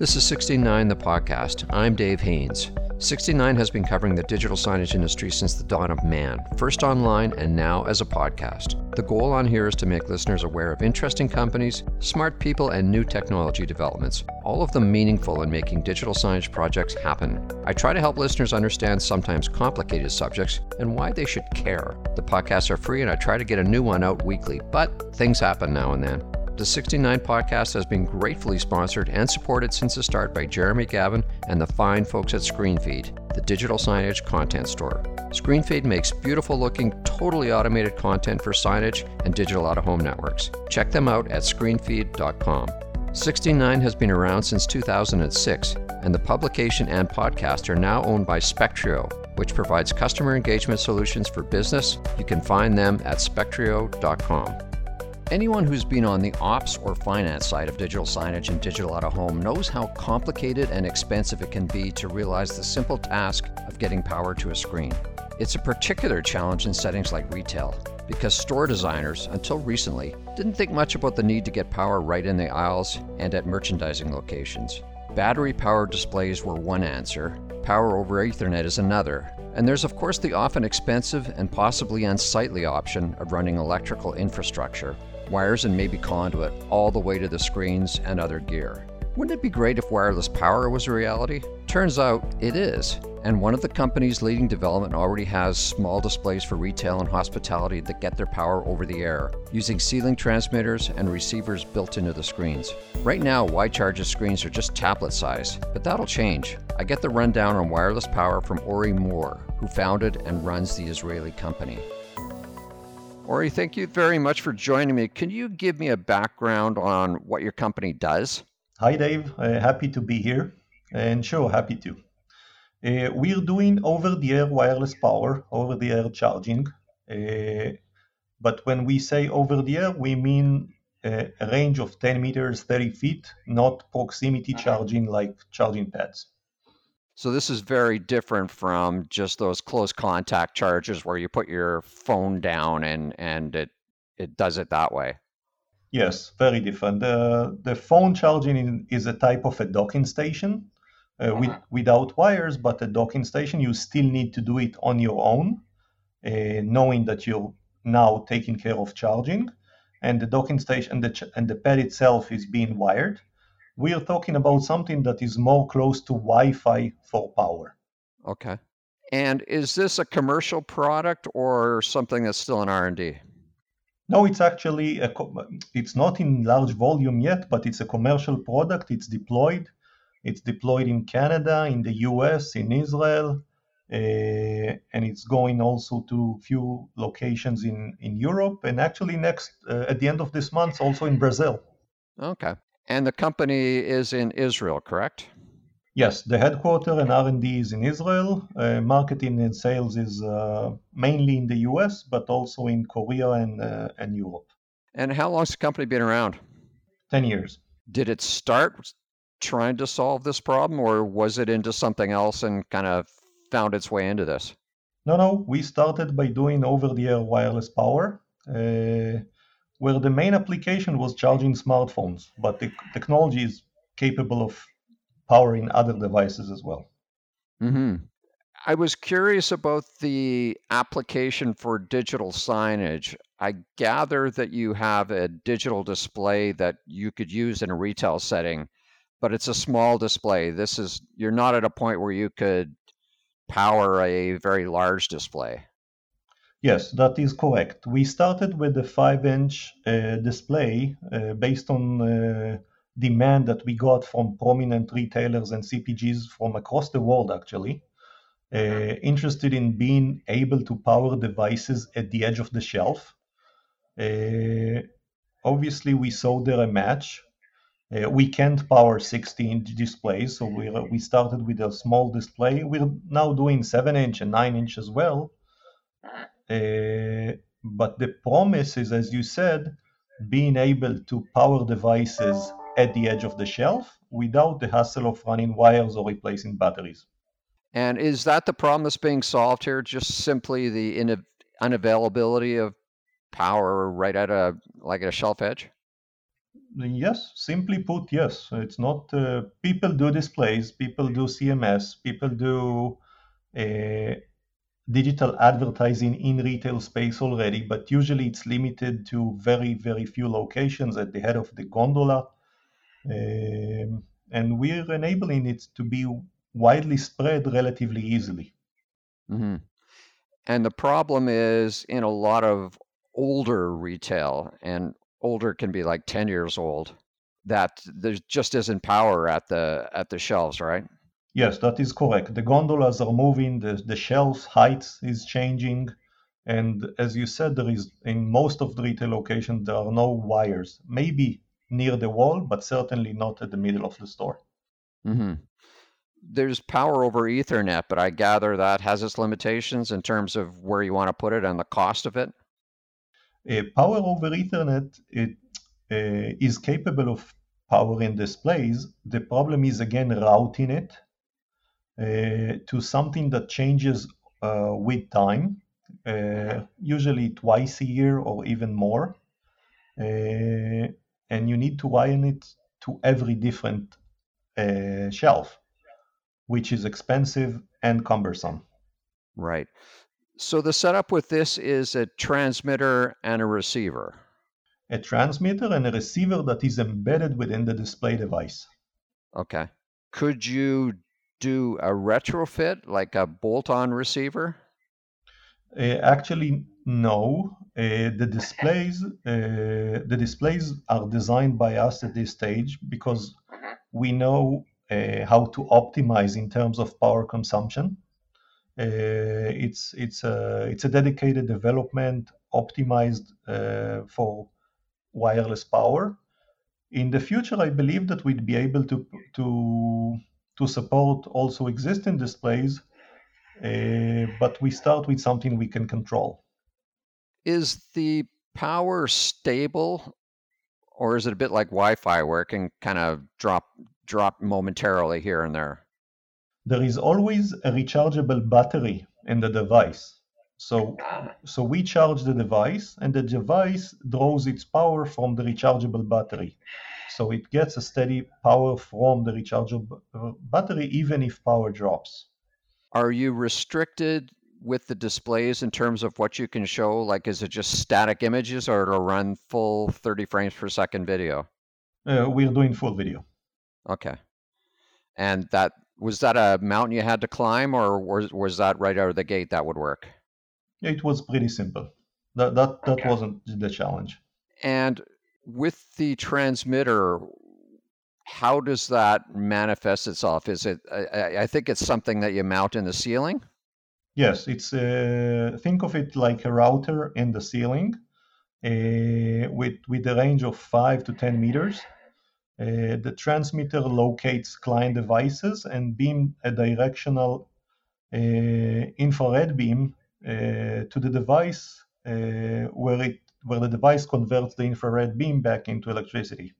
This is 16.9 the podcast. I'm Dave Haynes. 16.9 has been covering the digital signage industry since the dawn of man, first online and now as a podcast. The goal on here is to make listeners aware of interesting companies, smart people, and new technology developments, all of them meaningful in making digital signage projects happen. I try to help listeners understand sometimes complicated subjects and why they should care. The podcasts are free and I try to get a new one out weekly, but things happen now and then. The 16.9 podcast has been gratefully sponsored and supported since the start by Jeremy Gavin and the fine folks at ScreenFeed, the digital signage content store. ScreenFeed makes beautiful looking, totally automated content for signage and digital out of home networks. Check them out at screenfeed.com. 16.9 has been around since 2006, and the publication and podcast are now owned by Spectrio, which provides customer engagement solutions for business. You can find them at spectrio.com. Anyone who's been on the ops or finance side of digital signage and digital out of home knows how complicated and expensive it can be to realize the simple task of getting power to a screen. It's a particular challenge in settings like retail because store designers, until recently, didn't think much about the need to get power right in the aisles and at merchandising locations. Battery powered displays were one answer, power over Ethernet is another, and there's, of course, the often expensive and possibly unsightly option of running electrical infrastructure wires and maybe conduit all the way to the screens and other gear. Wouldn't it be great if wireless power was a reality? Turns out it is, and one of the companies leading development already has small displays for retail and hospitality that get their power over the air, using ceiling transmitters and receivers built into the screens. Right now, Wi-Charge's screens are just tablet size, but that'll change. I get the rundown on wireless power from Ori Mor, who founded and runs the Israeli company. Ori, thank you very much for joining me. Can you give me a background on what your company does? Hi, Dave. Uh, happy to be here. And sure, happy to. Uh, we're doing over the air wireless power, over the air charging. Uh, but when we say over the air, we mean uh, a range of 10 meters, 30 feet, not proximity charging like charging pads. So this is very different from just those close contact charges where you put your phone down and and it it does it that way. Yes, very different. The the phone charging is a type of a docking station uh, with, uh-huh. without wires, but a docking station you still need to do it on your own, uh, knowing that you're now taking care of charging, and the docking station and the ch- and the pad itself is being wired we are talking about something that is more close to Wi-Fi for power. Okay. And is this a commercial product or something that's still in R&D? No, it's actually a, it's not in large volume yet, but it's a commercial product. It's deployed. It's deployed in Canada, in the US, in Israel, uh, and it's going also to few locations in in Europe, and actually next uh, at the end of this month also in Brazil. Okay. And the company is in Israel, correct? Yes, the headquarters and R&D is in Israel. Uh, marketing and sales is uh, mainly in the US, but also in Korea and, uh, and Europe. And how long has the company been around? 10 years. Did it start trying to solve this problem, or was it into something else and kind of found its way into this? No, no. We started by doing over the air wireless power. Uh, where the main application was charging smartphones, but the technology is capable of powering other devices as well. Mm-hmm. I was curious about the application for digital signage. I gather that you have a digital display that you could use in a retail setting, but it's a small display. This is you're not at a point where you could power a very large display. Yes, that is correct. We started with a 5-inch uh, display uh, based on uh, demand that we got from prominent retailers and CPGs from across the world, actually, uh, interested in being able to power devices at the edge of the shelf. Uh, obviously, we saw there a match. Uh, we can't power 16-inch displays, so we we started with a small display. We're now doing 7-inch and 9-inch as well uh, but the promise is, as you said, being able to power devices at the edge of the shelf without the hassle of running wires or replacing batteries. And is that the problem that's being solved here? Just simply the in- unavailability of power right at a like at a shelf edge? Yes, simply put, yes. It's not uh, people do displays, people do CMS, people do uh, digital advertising in retail space already, but usually it's limited to very, very few locations at the head of the gondola. Um, and we're enabling it to be widely spread relatively easily. Mm-hmm. And the problem is in a lot of older retail, and older can be like 10 years old, that there just isn't power at the at the shelves, right? Yes, that is correct. The gondolas are moving, the, the shelf height is changing. And as you said, there is in most of the retail locations there are no wires. Maybe near the wall, but certainly not at the middle of the store. Mm-hmm. There's power over Ethernet, but I gather that has its limitations in terms of where you want to put it and the cost of it. Uh, power over Ethernet it uh, is capable of powering displays. The problem is again routing it to something that changes uh, with time, uh, usually twice a year or even more. Uh, and you need to wire it to every different uh, shelf, which is expensive and cumbersome. Right. So the setup with this is a transmitter and a receiver. A transmitter and a receiver that is embedded within the display device. Okay. Could you do a retrofit like a bolt-on receiver? Uh, actually, no. Uh, the displays uh, the displays are designed by us at this stage because we know uh, how to optimize in terms of power consumption. Uh, it's it's a it's a dedicated development optimized uh, for wireless power. In the future, I believe that we'd be able to to to support also existing displays, uh, but we start with something we can control. Is the power stable, or is it a bit like Wi-Fi, where it can kind of drop drop momentarily here and there? There is always a rechargeable battery in the device. So, so we charge the device, and the device draws its power from the rechargeable battery. So it gets a steady power from the rechargeable battery, even if power drops. Are you restricted with the displays in terms of what you can show? Like, is it just static images or it'll run full 30 frames per second video? Uh, we're doing full video. Okay. And that was that a mountain you had to climb, or was was that right out of the gate that would work? It was pretty simple. That that that okay. wasn't the challenge. And with the transmitter, how does that manifest itself? Is it? I, I think it's something that you mount in the ceiling. Yes, it's uh, think of it like a router in the ceiling, uh, with with a range of five to ten meters. Uh, the transmitter locates client devices and beam a directional uh, infrared beam to the device where it where the device converts the infrared beam back into electricity.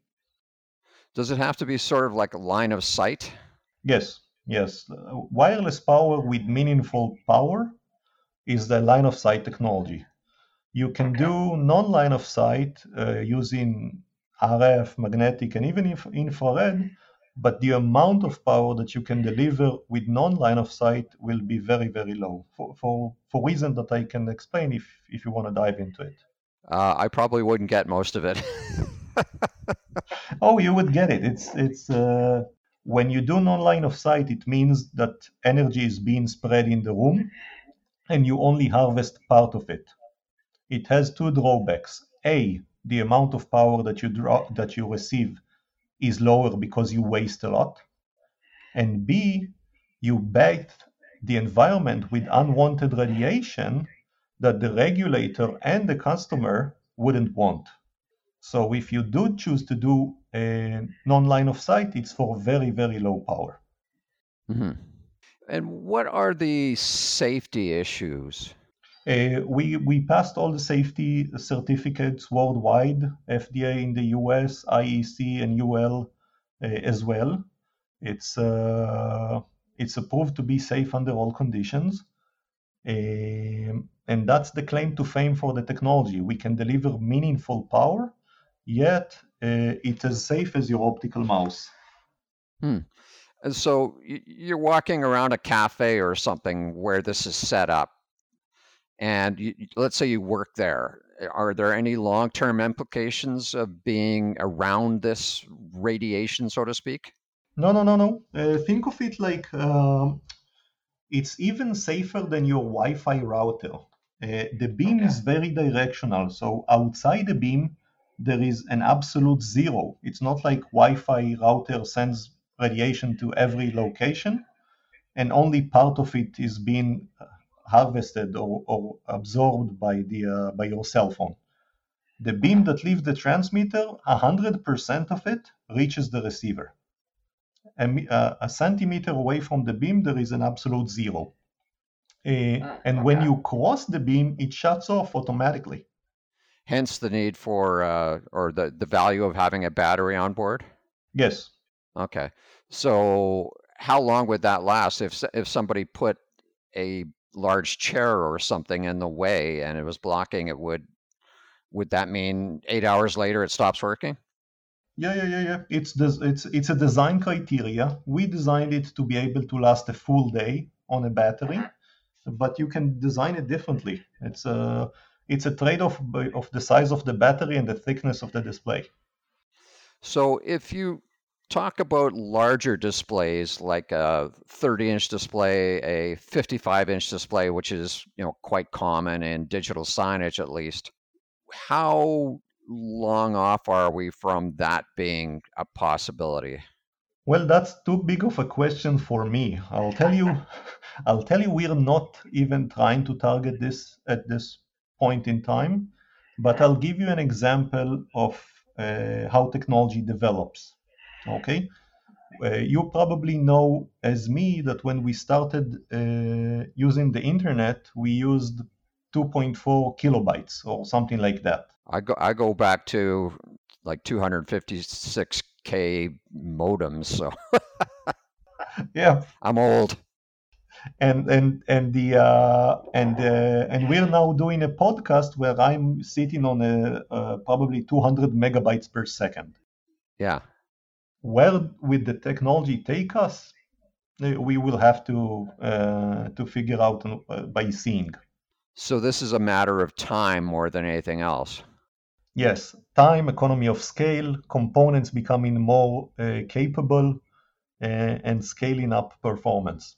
Does it have to be sort of like a line of sight? Yes, yes. Wireless power with meaningful power is the line of sight technology. You can do non line of sight uh, using RF, magnetic, and even if infrared, but the amount of power that you can deliver with non-line of sight will be very, very low for, for, for reasons that I can explain if, if you want to dive into it. Uh, I probably wouldn't get most of it. oh, you would get it. It's it's uh, when you do non-line of sight, it means that energy is being spread in the room, and you only harvest part of it. It has two drawbacks. A, the amount of power that you draw that you receive is lower because you waste a lot and b you bait the environment with unwanted radiation that the regulator and the customer wouldn't want so if you do choose to do a non-line of sight it's for very very low power mm-hmm. and what are the safety issues uh, we we passed all the safety certificates worldwide, FDA in the US, IEC and UL uh, as well. It's uh, it's approved to be safe under all conditions, um, and that's the claim to fame for the technology. We can deliver meaningful power, yet uh, it's as safe as your optical mouse. Hmm. So you're walking around a cafe or something where this is set up, and you, let's say you work there. Are there any long-term implications of being around this radiation, so to speak? No, no, no, no. Uh, think of it like um, it's even safer than your Wi-Fi router. Uh, the beam okay. is very directional, so outside the beam there is an absolute zero. It's not like Wi-Fi router sends radiation to every location, and only part of it is being harvested or, or absorbed by the uh, by your cell phone. The beam that leaves the transmitter, 100% of it reaches the receiver. A, uh, a, centimeter away from the beam, there is an absolute zero. Uh, and when you cross the beam, it shuts off automatically. Hence the need for, uh, or the, the value of having a battery on board? Yes. Okay. So how long would that last if if somebody put a large chair or something in the way and it was blocking it would would that mean 8 hours later it stops working? Yeah, yeah, yeah, yeah. It's des- it's it's a design criteria. We designed it to be able to last a full day on a battery, but you can design it differently. It's a it's a trade-off of the size of the battery and the thickness of the display. So if you talk about larger displays like a 30 inch display, a 55 inch display, which is you know quite common in digital signage at least. How long off are we from that being a possibility? Well, that's too big of a question for me. I'll tell you, I'll tell you, we're not even trying to target this at this point in time, but I'll give you an example of uh, how technology develops. Okay. Uh, you probably know as me that when we started uh, using the internet, we used 2.4 kilobytes or something like that. I go I go back to like 256k modems. So yeah, I'm old. And and and the uh, and uh, and we're now doing a podcast where I'm sitting on a uh, probably 200 megabytes per second. Yeah, where will the technology take us? Uh, we will have to uh, to figure out uh, by seeing. So this is a matter of time more than anything else. Yes, time, economy of scale, components becoming more uh, capable, uh, and scaling up performance.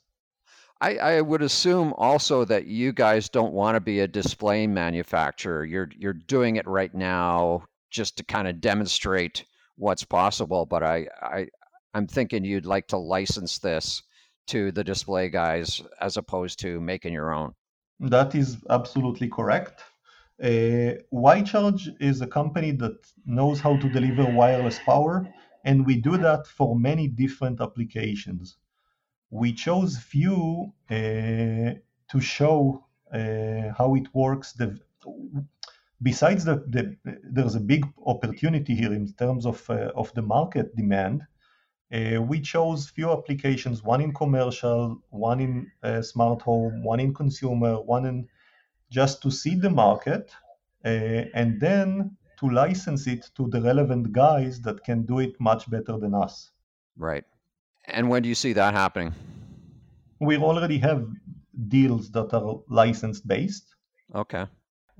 I, I, would assume also that you guys don't want to be a display manufacturer. You're you're doing it right now just to kind of demonstrate what's possible. But I, I I'm thinking you'd like to license this to the display guys as opposed to making your own. That is absolutely correct. Uh, Wi-Charge is a company that knows how to deliver wireless power, and we do that for many different applications. We chose few uh, to show uh, how it works. The, besides the, the, there's a big opportunity here in terms of uh, of the market demand. Uh, we chose few applications, one in commercial, one in uh, smart home, one in consumer, one in just to see the market, uh, and then to license it to the relevant guys that can do it much better than us. Right. And when do you see that happening? We already have deals that are license based. Okay.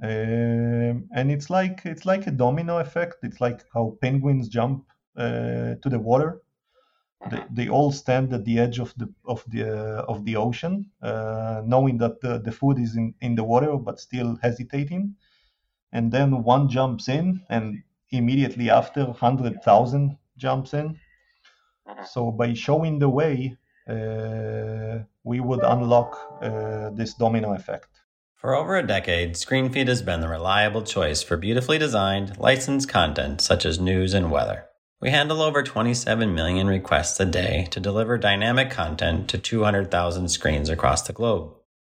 Um, and it's like it's like a domino effect. It's like how penguins jump uh, to the water. They, they all stand at the edge of the of the uh, of the ocean, uh, knowing that the, the food is in, in the water, but still hesitating. And then one jumps in, and immediately after, hundred thousand jumps in. So by showing the way, uh, we would unlock uh, this domino effect. For over a decade, ScreenFeed has been the reliable choice for beautifully designed, licensed content such as news and weather. We handle over 27 million requests a day to deliver dynamic content to 200,000 screens across the globe.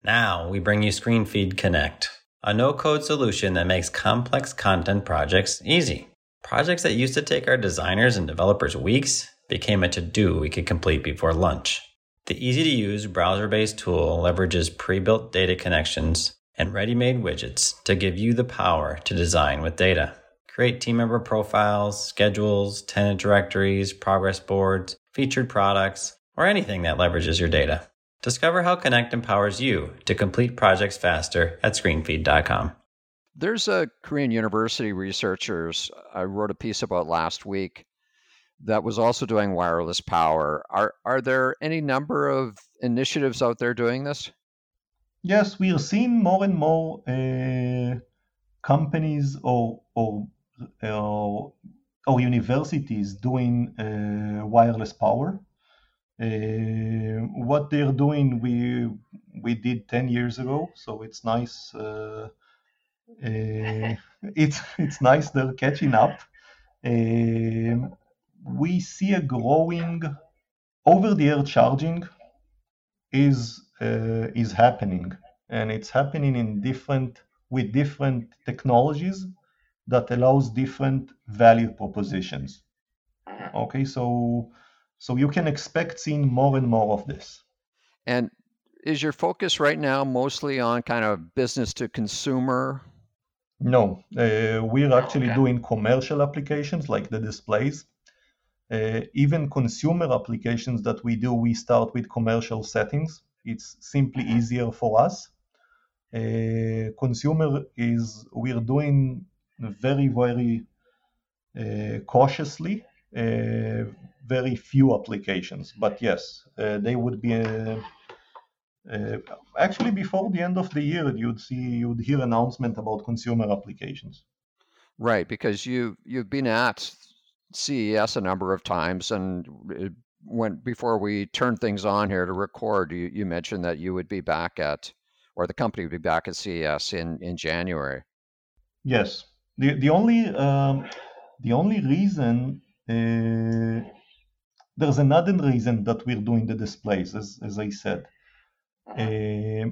Now we bring you ScreenFeed Connect, a no-code solution that makes complex content projects easy. Projects that used to take our designers and developers weeks became a to-do we could complete before lunch. The easy to use browser based tool leverages pre built data connections and ready made widgets to give you the power to design with data. Create team member profiles, schedules, tenant directories, progress boards, featured products, or anything that leverages your data. Discover how Connect empowers you to complete projects faster at screenfeed.com. There's a Korean university researchers I wrote a piece about last week that was also doing wireless power. Are are there any number of initiatives out there doing this? Yes, we are seeing more and more uh, companies or or or, universities doing wireless power. What they're doing, we we did ten years ago, so it's nice. Uh, it's it's nice they're catching up. Um, we see a growing over-the-air charging is uh, is happening, and it's happening in different with different technologies that allows different value propositions. Okay, so so you can expect seeing more and more of this. And is your focus right now mostly on kind of business to consumer? No, uh, we're actually okay. doing commercial applications like the displays. Uh, even consumer applications that we do, we start with commercial settings. It's simply easier for us. Uh, consumer is we're doing very very uh, cautiously uh, very few applications. But yes uh, they would be uh, uh, actually before the end of the year you'd see you'd hear announcement about consumer applications. Right because you you've been at CES a number of times and when before we turned things on here to record you, you mentioned that you would be back at or the company would be back at CES in in January. Yes the the only um, the only reason uh, there's another reason that we're doing the displays, as as I said. Uh,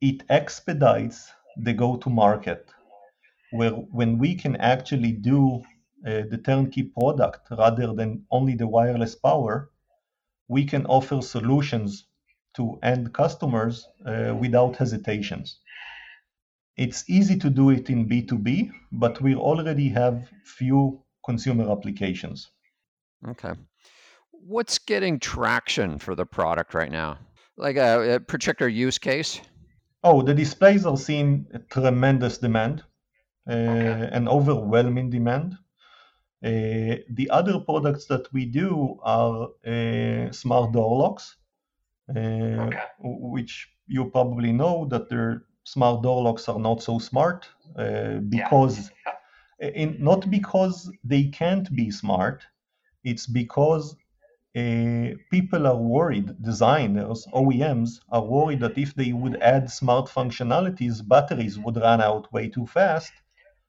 it expedites the go-to-market, where when we can actually do uh, the turnkey product rather than only the wireless power, we can offer solutions to end customers uh, without hesitations. It's easy to do it in B2B, but we already have few consumer applications. Okay. What's getting traction for the product right now? Like a, a particular use case? Oh, the displays are seeing tremendous demand, uh, okay. an overwhelming demand. Uh, the other products that we do are uh, smart door locks, uh, okay. which you probably know that they're smart door locks are not so smart uh, because yeah. in, not because they can't be smart it's because uh, people are worried designers oems are worried that if they would add smart functionalities batteries would run out way too fast.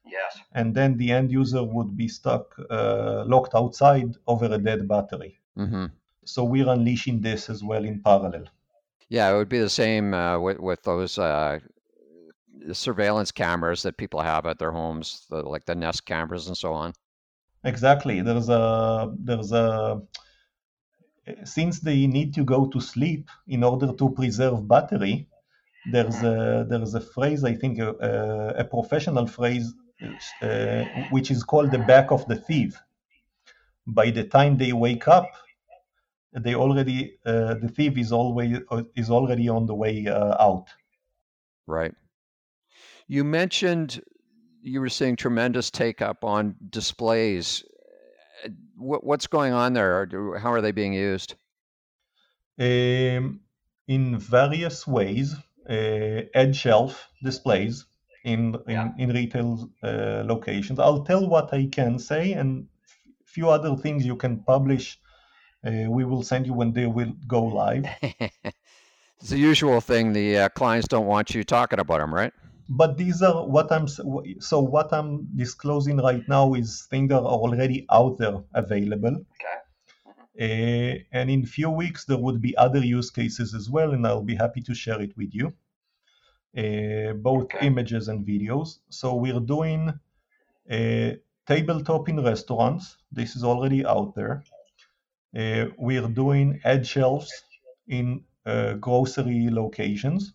Yes. And then the end user would be stuck uh, locked outside over a dead battery. Mm-hmm. so we're unleashing this as well in parallel. Yeah it would be the same uh, with, with those uh, surveillance cameras that people have at their homes, the, like the Nest cameras and so on. Exactly. There's a there's a since they need to go to sleep in order to preserve battery. There's a there's a phrase I think a, a professional phrase uh, which is called the back of the thief. By the time they wake up, they already uh, the thief is always is already on the way uh, out. Right. You mentioned you were seeing tremendous take up on displays. What, what's going on there? How are they being used? Um, in various ways, uh, edge shelf displays in in, in retail uh, locations. I'll tell what I can say, and a few other things you can publish. Uh, we will send you when they will go live. it's the usual thing. The uh, clients don't want you talking about them, right? But these are what I'm so what I'm disclosing right now is things that are already out there available. Okay. Uh, and in few weeks there would be other use cases as well, and I'll be happy to share it with you, uh, both okay. images and videos. So we're doing a tabletop in restaurants. This is already out there. Uh, we're doing edge shelves in uh, grocery locations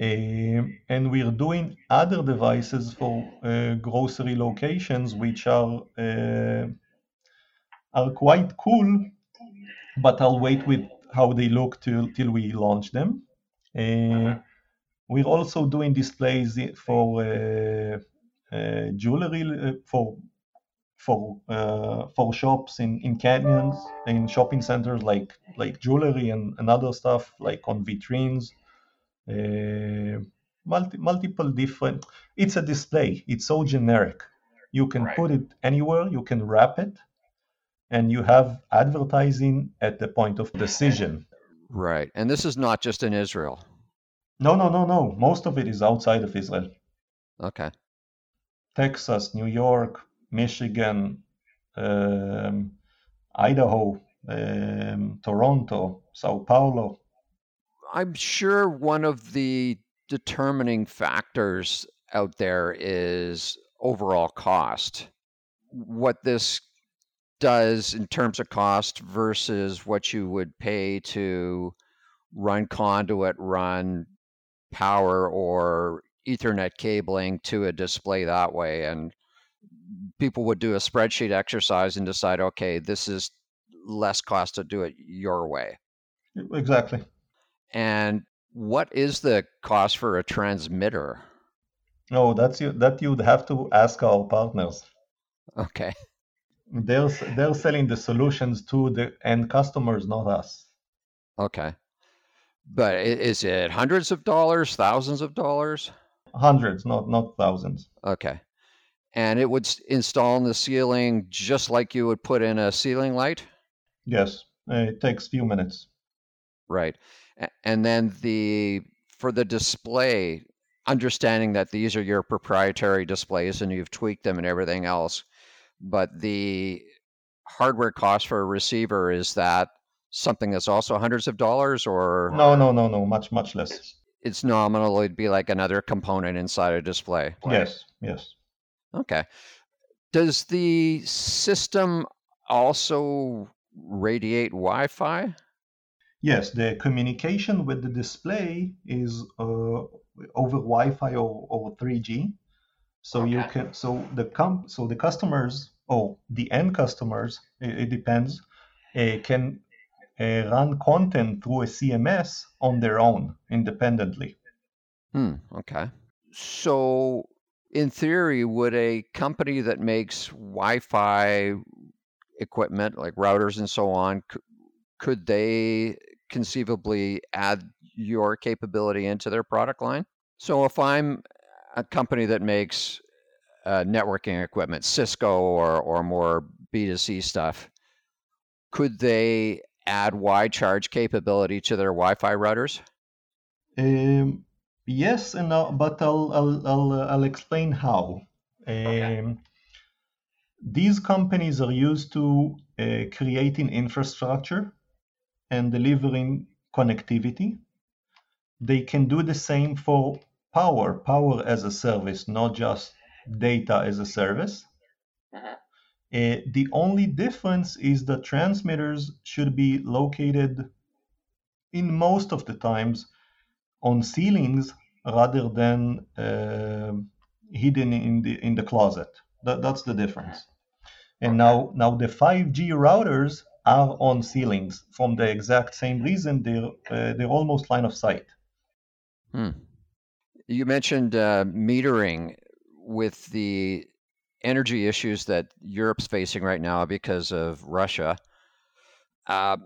Uh, and we're doing other devices for uh, grocery locations, which are uh, are quite cool, but I'll wait with how they look till till we launch them. Uh, we're also doing displays for uh, uh, jewelry uh, for for for shops in, in canyons in shopping centers like like jewelry and, and other stuff like on vitrines multi, multiple different it's a display. It's so generic. You can right. put it anywhere. You can wrap it and you have advertising at the point of decision right. And this is not just in israel. No no no no. Most of it is outside of israel. Okay. Texas, New York, Michigan, um, Idaho, um, Toronto, Sao Paulo. I'm sure one of the determining factors out there is overall cost. What this does in terms of cost versus what you would pay to run conduit, run power, or Ethernet cabling to a display that way. And people would do a spreadsheet exercise and decide, okay, this is less cost to do it your way. Exactly. And what is the cost for a transmitter? Oh, that's you. That you'd have to ask our partners. Okay. They're they're selling the solutions to the end customers, not us. Okay. But is it hundreds of dollars, thousands of dollars? Hundreds, not not thousands. Okay. And it would install in the ceiling just like you would put in a ceiling light? Yes. It takes few minutes. Right. And then the for the display, understanding that these are your proprietary displays and you've tweaked them and everything else, but the hardware cost for a receiver is that something that's also hundreds of dollars or no no no no much much less it's nominal. It'd be like another component inside a display. Yes, yes. Okay. Does the system also radiate Wi-Fi? Yes, the communication with the display is uh, over Wi-Fi or, or 3G. So okay. you can so the com so the customers oh the end customers it, it depends uh, can uh, run content through a CMS on their own independently. Hmm, okay. So, in theory, would a company that makes Wi Fi equipment like routers and so on, could they conceivably add your capability into their product line? So, if I'm a company that makes uh, networking equipment, Cisco or, or more B2C stuff, could they add Wi-Charge capability to their Wi-Fi routers? Um, yes, and but I'll I'll I'll, uh, I'll explain how. Okay. Um, these companies are used to uh, creating infrastructure and delivering connectivity. They can do the same for power, power as a service, not just data as a service. Uh-huh. Uh, the only difference is that transmitters should be located in most of the times on ceilings rather than uh, hidden in the in the closet. That, that's the difference. And now now the 5G routers are on ceilings from the exact same reason. They're uh, they're almost line of sight. Hmm. You mentioned uh, metering with the energy issues that Europe's facing right now because of Russia, uh,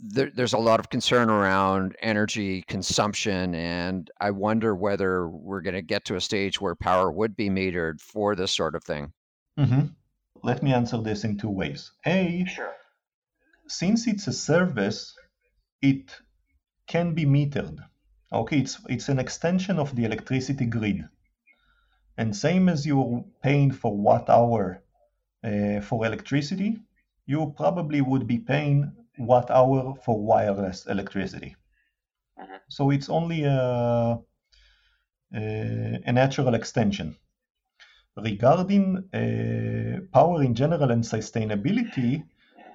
there, there's a lot of concern around energy consumption, and I wonder whether we're going to get to a stage where power would be metered for this sort of thing. Mm-hmm. Let me answer this in two ways. A, sure. Since it's a service, it can be metered. Okay, it's it's an extension of the electricity grid. And same as you're paying for watt hour uh, for electricity, you probably would be paying watt hour for wireless electricity. Mm-hmm. So it's only a, a, a natural extension. Regarding uh, power in general and sustainability,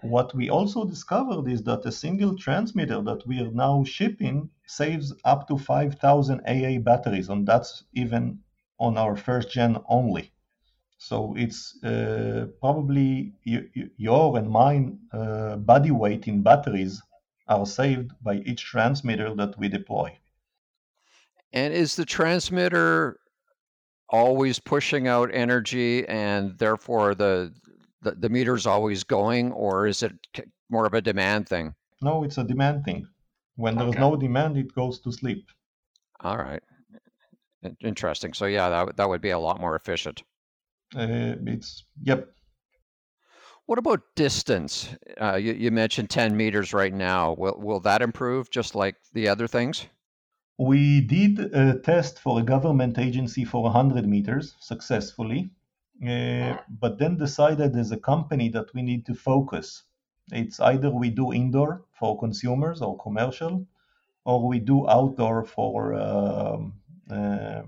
what we also discovered is that a single transmitter that we are now shipping saves up to 5,000 AA batteries, and that's even on our first gen only. So it's uh, probably your and mine uh, body weight in batteries are saved by each transmitter that we deploy. And is the transmitter always pushing out energy and therefore the the, the meter's always going or is it more of a demand thing? No, it's a demand thing. When there's okay. no demand, it goes to sleep. All right. Interesting. So yeah, that that would be a lot more efficient. Uh, it's yep. What about distance? Uh, you, you mentioned 10 meters right now. Will will that improve just like the other things? We did a test for a government agency for 100 meters successfully, uh, but then decided as a company that we need to focus. It's either we do indoor for consumers or commercial, or we do outdoor for um, uh,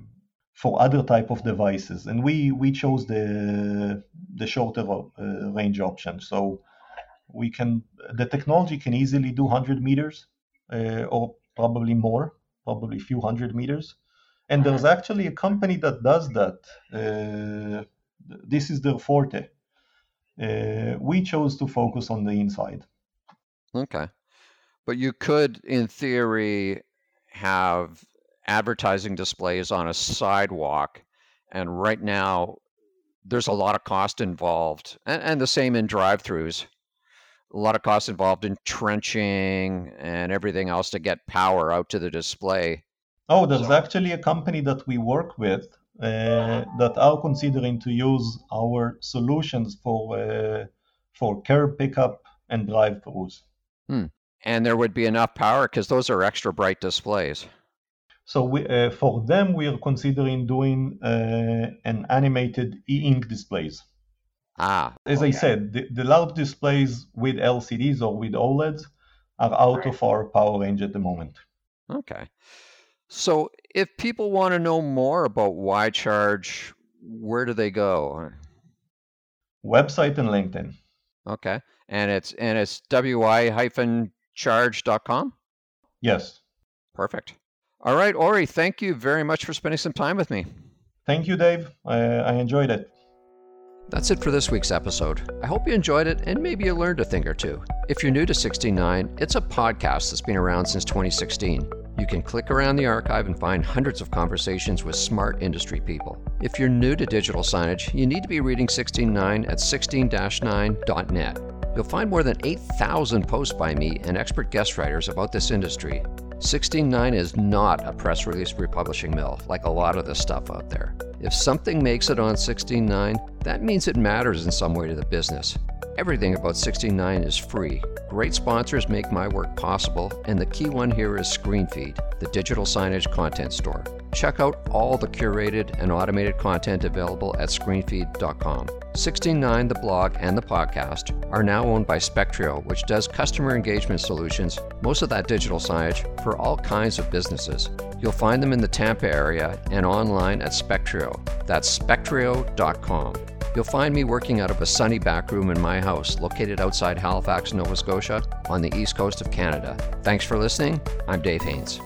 for other type of devices. And we we chose the the shorter uh, range option. So we can the technology can easily do 100 meters uh, or probably more, probably a few hundred meters. And there's actually a company that does that. This is their forte. Uh, we chose to focus on the inside. Okay. But you could, in theory, have advertising displays on a sidewalk. And right now, there's a lot of cost involved, and, and the same in drive throughs. A lot of cost involved in trenching and everything else to get power out to the display. Oh, there's actually a company that we work with that are considering to use our solutions for uh, for curb pickup and drive-throughs. Hmm. And there would be enough power because those are extra bright displays. So we, uh, for them, we are considering doing uh, an animated e-ink displays. Ah. As okay. I said, the, the large displays with LCDs or with OLEDs are out right. of our power range at the moment. Okay. So if people want to know more about Wi-Charge, where do they go? Website and LinkedIn. Okay. And it's and it's wi-charge.com? Yes. Perfect. All right, Ori, thank you very much for spending some time with me. Thank you, Dave. I, I enjoyed it. That's it for this week's episode. I hope you enjoyed it and maybe you learned a thing or two. If you're new to 16.9, it's a podcast that's been around since 2016. You can click around the archive and find hundreds of conversations with smart industry people. If you're new to digital signage, you need to be reading 16.9 at 16-9.net. You'll find more than 8,000 posts by me and expert guest writers about this industry. 16.9 is not a press release republishing mill like a lot of the stuff out there. If something makes it on 16.9, that means it matters in some way to the business. Everything about 16.9 is free. Great sponsors make my work possible, and the key one here is ScreenFeed, the digital signage content store. Check out all the curated and automated content available at screenfeed.com. 16.9, the blog, and the podcast are now owned by Spectrio, which does customer engagement solutions, most of that digital signage, for all kinds of businesses. You'll find them in the Tampa area and online at Spectrio. That's spectrio.com. You'll find me working out of a sunny back room in my house located outside Halifax, Nova Scotia, on the east coast of Canada. Thanks for listening. I'm Dave Haynes.